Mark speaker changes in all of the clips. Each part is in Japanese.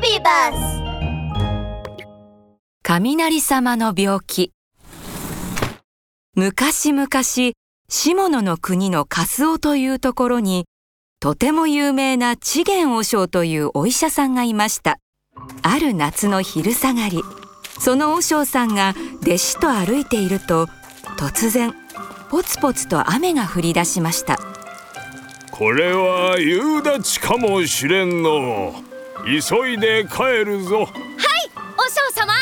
Speaker 1: ビバス。
Speaker 2: 雷様の病気。昔々下野の国の粕尾というところにとても有名な知源和尚というお医者さんがいました。ある夏の昼下がりその和尚さんが弟子と歩いていると突然ポツポツと雨が降り出しました。
Speaker 3: これは夕立かもしれんの急いで帰るぞ。
Speaker 1: お嬢様。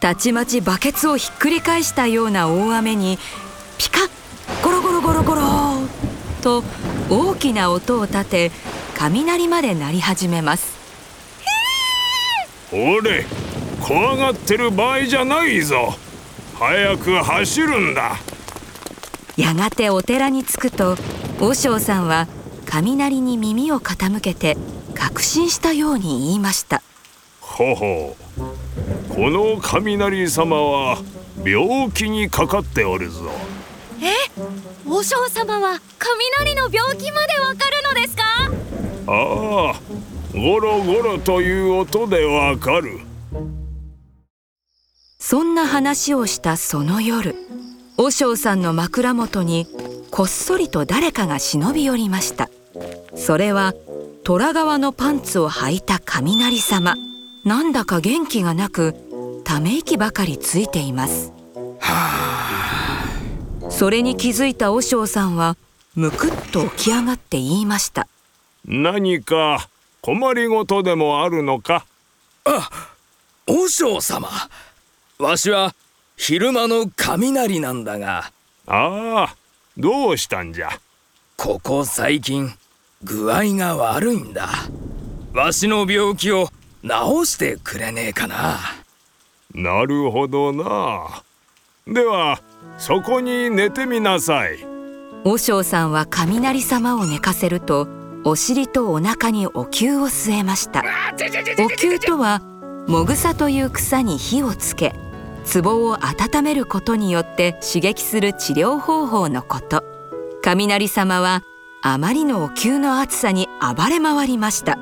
Speaker 2: たちまちバケツをひっくり返したような大雨にピカッゴロゴロゴロゴロと大きな音を立て雷まで鳴り始めます。
Speaker 3: 俺怖がってる場合じゃないぞ。早く走るんだ。
Speaker 2: やがてお寺に着くと和尚さんは雷に耳を傾けて確信したように言いました。
Speaker 3: ほほう。この雷様は病気にかかっておるぞ。
Speaker 1: お嬢様は雷の病気までわかるのですか？
Speaker 3: ああゴロゴロという音でわかる。
Speaker 2: そんな話をしたその夜和尚さんの枕元にこっそりと誰かが忍び寄りました。それは虎側のパンツを履いた雷様。なんだか元気がなくため息ばかりついています。それに気づいた和尚さんはむくっと起き上がって言いました。
Speaker 3: 何か困りごとでもあるのか？
Speaker 4: 和尚様。わしは昼間の雷なんだが。
Speaker 3: ああどうしたんじゃ？
Speaker 4: ここ最近具合が悪いんだ。わしの病気を治してくれねえかな。
Speaker 3: なるほどな。ではそこに寝てみなさい。
Speaker 2: 和尚さんは雷様を寝かせるとお尻とお腹にお灸を据えました。お灸とはもぐさという草に火をつけ壺を温めることによって刺激する治療方法のこと。雷様はあまりのお灸の熱さに暴れ回りました。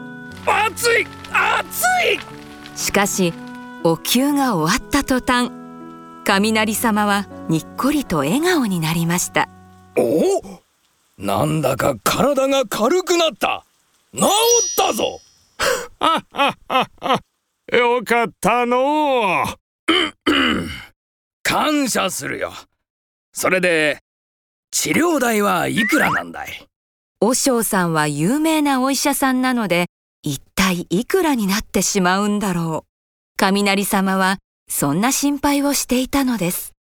Speaker 4: 熱い熱い。
Speaker 2: しかしお灸が終わった途端雷様はにっこりと笑顔になりました。
Speaker 4: おなんだか体が軽くなった。治ったぞ。
Speaker 3: よかったのう。
Speaker 4: 感謝するよ。それで治療代はいくらなんだい？
Speaker 2: 和尚さんは有名なお医者さんなので一体いくらになってしまうんだろう。雷様はそんな心配をしていたのです。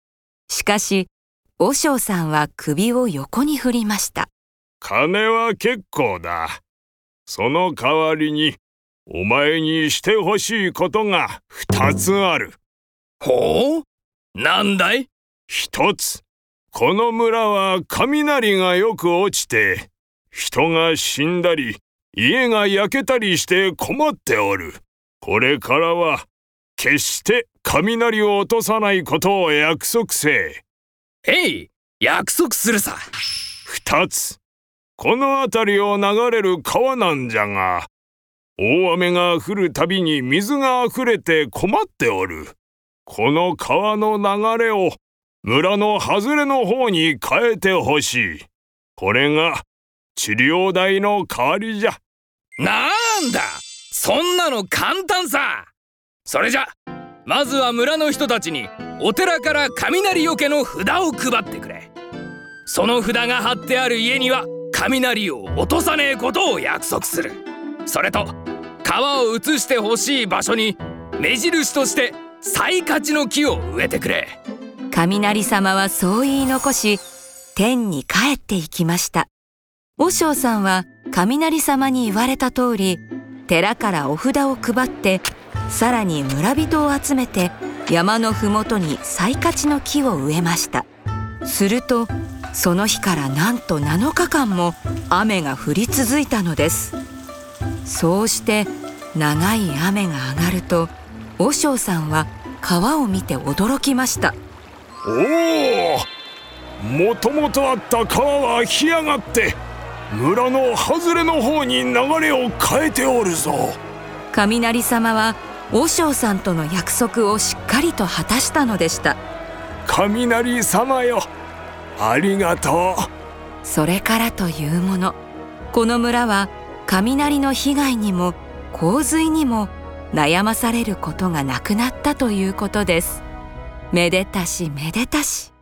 Speaker 2: しかし和尚さんは首を横に振りました。
Speaker 3: 金は結構だ。その代わりにお前にしてほしいことが二つある。
Speaker 4: ほう？なんだい？
Speaker 3: 一つ。この村は雷がよく落ちて人が死んだり家が焼けたりして困っておる。これからは決して雷を落とさないことを約束せ。え
Speaker 4: えい約束するさ。
Speaker 3: 二つ。この辺りを流れる川なんじゃが大雨が降るたびに水があふれて困っておる。この川の流れを村の外れの方に変えてほしい。これが治療代の代わりじゃ。
Speaker 4: なんだ！そんなの簡単さ！それじゃまずは村の人たちにお寺から雷よけの札を配ってくれ。その札が貼ってある家には雷を落とさねえことを約束する。それと川を移してほしい場所に目印としてサイカチの木を植えてくれ。
Speaker 2: 雷様はそう言い残し天に帰っていきました和尚さんは雷様に言われた通り寺からお札を配ってさらに村人を集めて山のふもとにサイカチの木を植えました。するとその日からなんと7日間も雨が降り続いたのです。そうして長い雨が上がると和尚さんは川を見て驚きました。
Speaker 3: おお!もともとあった川は干上がって村の外れの方に流れを変えておるぞ。
Speaker 2: 雷様は和尚さんとの約束をしっかりと果たしたのでした。
Speaker 3: 雷様よありがとう。
Speaker 2: それからというもの。この村は雷の被害にも洪水にも悩まされることがなくなったということです。めでたしめでたし